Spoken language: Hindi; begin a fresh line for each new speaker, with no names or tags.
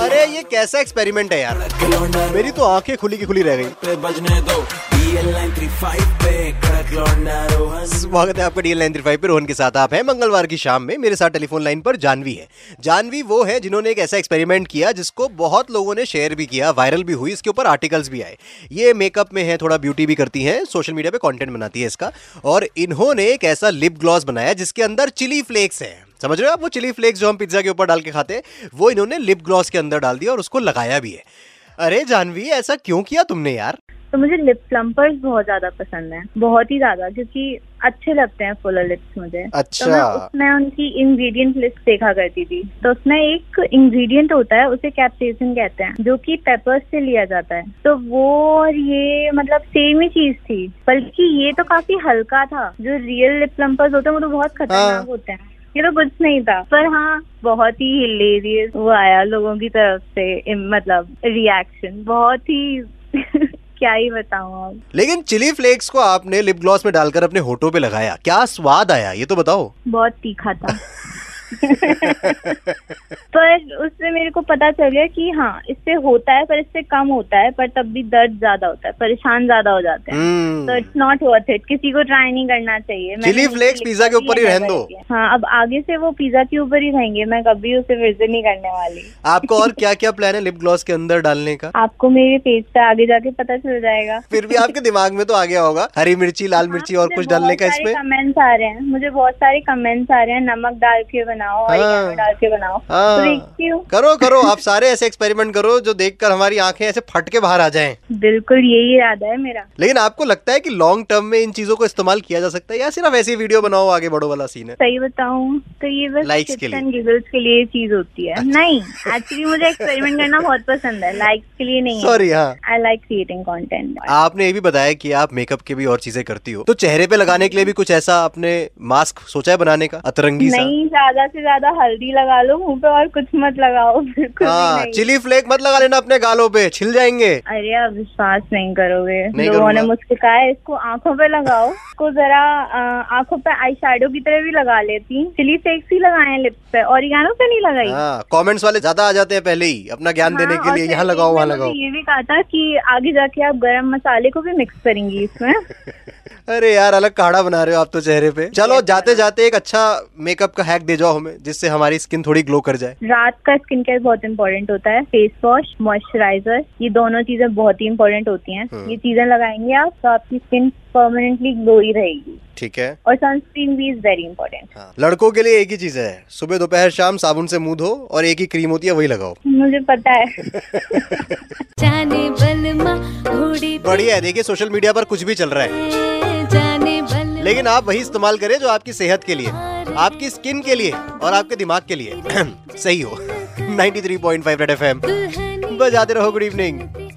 अरे, ये कैसा एक्सपेरिमेंट है यार? मेरी तो आँखें खुली की खुली रह गई।
बजने दो DL935 पे कड़क लौंडा रोहन
स्वागत है आपका डीएल नाइन थ्री फाइव पे, रोहन के साथ आप हैं। मंगलवार की शाम में मेरे साथ टेलीफोन लाइन पर जानवी है। जानवी वो है जिन्होंने एक ऐसा एक्सपेरिमेंट किया जिसको बहुत लोगों ने शेयर भी किया वायरल भी हुई, इसके ऊपर आर्टिकल्स भी आए। ये मेकअप में है, थोड़ा ब्यूटी भी करती हैं सोशल मीडिया पे कंटेंट बनाती है इसका। और इन्होंने एक ऐसा लिप ग्लॉस बनाया जिसके अंदर चिली फ्लेक्स है। समझ रहे हो आप? वो चिली फ्लेक्स जो हम पिज्जा के ऊपर डाल के खाते हैं वो इन्होंने लिप ग्लॉस के अंदर डाल दिया और उसको लगाया भी है। अरे जानवी ऐसा क्यों किया तुमने यार?
तो मुझे लिप प्लम्पर्स बहुत ज़्यादा पसंद है बहुत ही ज़्यादा क्योंकि अच्छे लगते हैं फुलर लिप्स मुझे।
अच्छा।
तो मैं उसमें उनकी इंग्रेडिएंट लिस्ट देखा करती थी। तो उसमें एक इंग्रेडिएंट होता है उसे कैप्सेसिन कहते हैं जो कि पेपर्स से लिया जाता है। तो वो और ये मतलब सेम ही चीज़ थी बल्कि ये तो काफ़ी हल्का था। जो रियल लिप प्लम्पर्स होते हैं वो तो बहुत
हाँ।
खतरनाक होते हैं। ये तो कुछ नहीं था। पर हाँ बहुत ही हिलेरियस वो आया लोगों की तरफ़ से मतलब रिएक्शन बहुत ही क्या ही बताऊँ आप
लेकिन चिली फ्लेक्स को आपने लिप ग्लॉस में डालकर अपने होठों पे लगाया। क्या स्वाद आया ये तो बताओ।
बहुत तीखा था। पता चल गया कि हाँ इससे होता है पर इससे कम होता है पर तब भी दर्द ज़्यादा होता है परेशान ज़्यादा हो जाते हैं।
हम्म।
तो इट्स नॉट वर्थ इट किसी को ट्राई नहीं करना चाहिए।
चिली फ्लेक्स पिज्जा के ऊपर ही रहने दो।
हाँ अब आगे से वो पिज्जा के ऊपर ही रहेंगे। मैं कभी उसे विज़िट नहीं करने वाली।
आपको और क्या क्या प्लान है लिप ग्लॉस के अंदर डालने का?
आपको मेरे पेज पे आगे जाके पता चल जाएगा।
फिर भी आपके दिमाग में तो आ गया होगा। हरी मिर्ची लाल मिर्ची और कुछ डालने का इसमें?
कमेंट्स आ रहे हैं। मुझे बहुत सारे कमेंट्स आ रहे हैं। नमक डाल के बनाओ
हाँ।
डाल के बनाओ।
हाँ।
तो हूँ।
करो। करो आप सारे ऐसे एक्सपेरिमेंट करो जो देखकर हमारी आँखें ऐसे फट के बाहर आ जाएँ।
बिल्कुल यही इरादा है मेरा।
लेकिन आपको लगता है कि लॉन्ग टर्म में इन चीज़ों को इस्तेमाल किया जा सकता है या सिर्फ़ ऐसी वीडियो बनाओ आगे बढ़ो वाला सीन है?
सही बताऊँ तो ये बस
Likes के लिए।
के लिए चीज़ होती है। नहीं एक्चुअली मुझे एक्सपेरिमेंट करना बहुत पसंद है लाइक्स के लिए नहीं
सॉरी हाँ।
आई लाइक क्रिएटिंग कंटेंट
आपने ये भी बताया कि आप मेकअप के भी और चीज़ें करती हो तो चेहरे पे लगाने के लिए भी कुछ ऐसा आपने मास्क सोचा है बनाने का? अतरंगी
नहीं ज़्यादा से ज़्यादा हल्दी लगा लो मुँह पे और कुछ मत लगाओ बिल्कुल
हाँ चिली फ्लेक मत लगा लेना अपने गालों पे छिल जाएँगे।
अरे आप विश्वास नहीं करोगे। लोगों ने। मुझसे कहा है इसको आँखों पे लगाओ। इसको जरा आँखों पे आई शेडो की तरह भी लगा लेती। चिली फ्लेक्स ही लगाए लिप्स पे और पे नहीं लगाई।
हाँ कमेंट्स वाले ज़्यादा आ जाते हैं पहले ही अपना ज्ञान देने
हाँ,
के लिए यहाँ लगाओ वहाँ लगाओ।
ये भी कहा था की आगे जाके आप गर्म मसाले को भी मिक्स करेंगी इसमें।
अरे यार अलग काढ़ा बना रहे हो आप तो चेहरे पे। चलो जाते जाते एक अच्छा मेकअप का हैक दे जाओ हमें जिससे हमारी स्किन थोड़ी ग्लो कर जाए।
रात का स्किन केयर बहुत इंपॉर्टेंट होता है। फेस वॉश मॉइस्चराइजर ये दोनों चीज़ें बहुत ही इंपॉर्टेंट होती हैं।
हम्म।
ये चीज़ें लगाएँगे आप तो आपकी स्किन परमानेंटली ग्लो ही रहेगी।
ठीक है।
और सनस्क्रीन भी इज़ वेरी इंपॉर्टेंट
हाँ। लड़कों के लिए एक ही चीज़ है सुबह दोपहर शाम साबुन से मुँह धो और एक ही क्रीम होती है वही लगाओ।
मुझे पता है।
जाने बलमा घोड़ी पे।
बढ़िया है देखिए सोशल मीडिया पर कुछ भी चल रहा है। लेकिन आप वही इस्तेमाल करें जो आपकी सेहत के लिए आपकी स्किन के लिए और आपके दिमाग के लिए। सही हो। 93.5 रेड एफएम बजाते रहो गुड इवनिंग।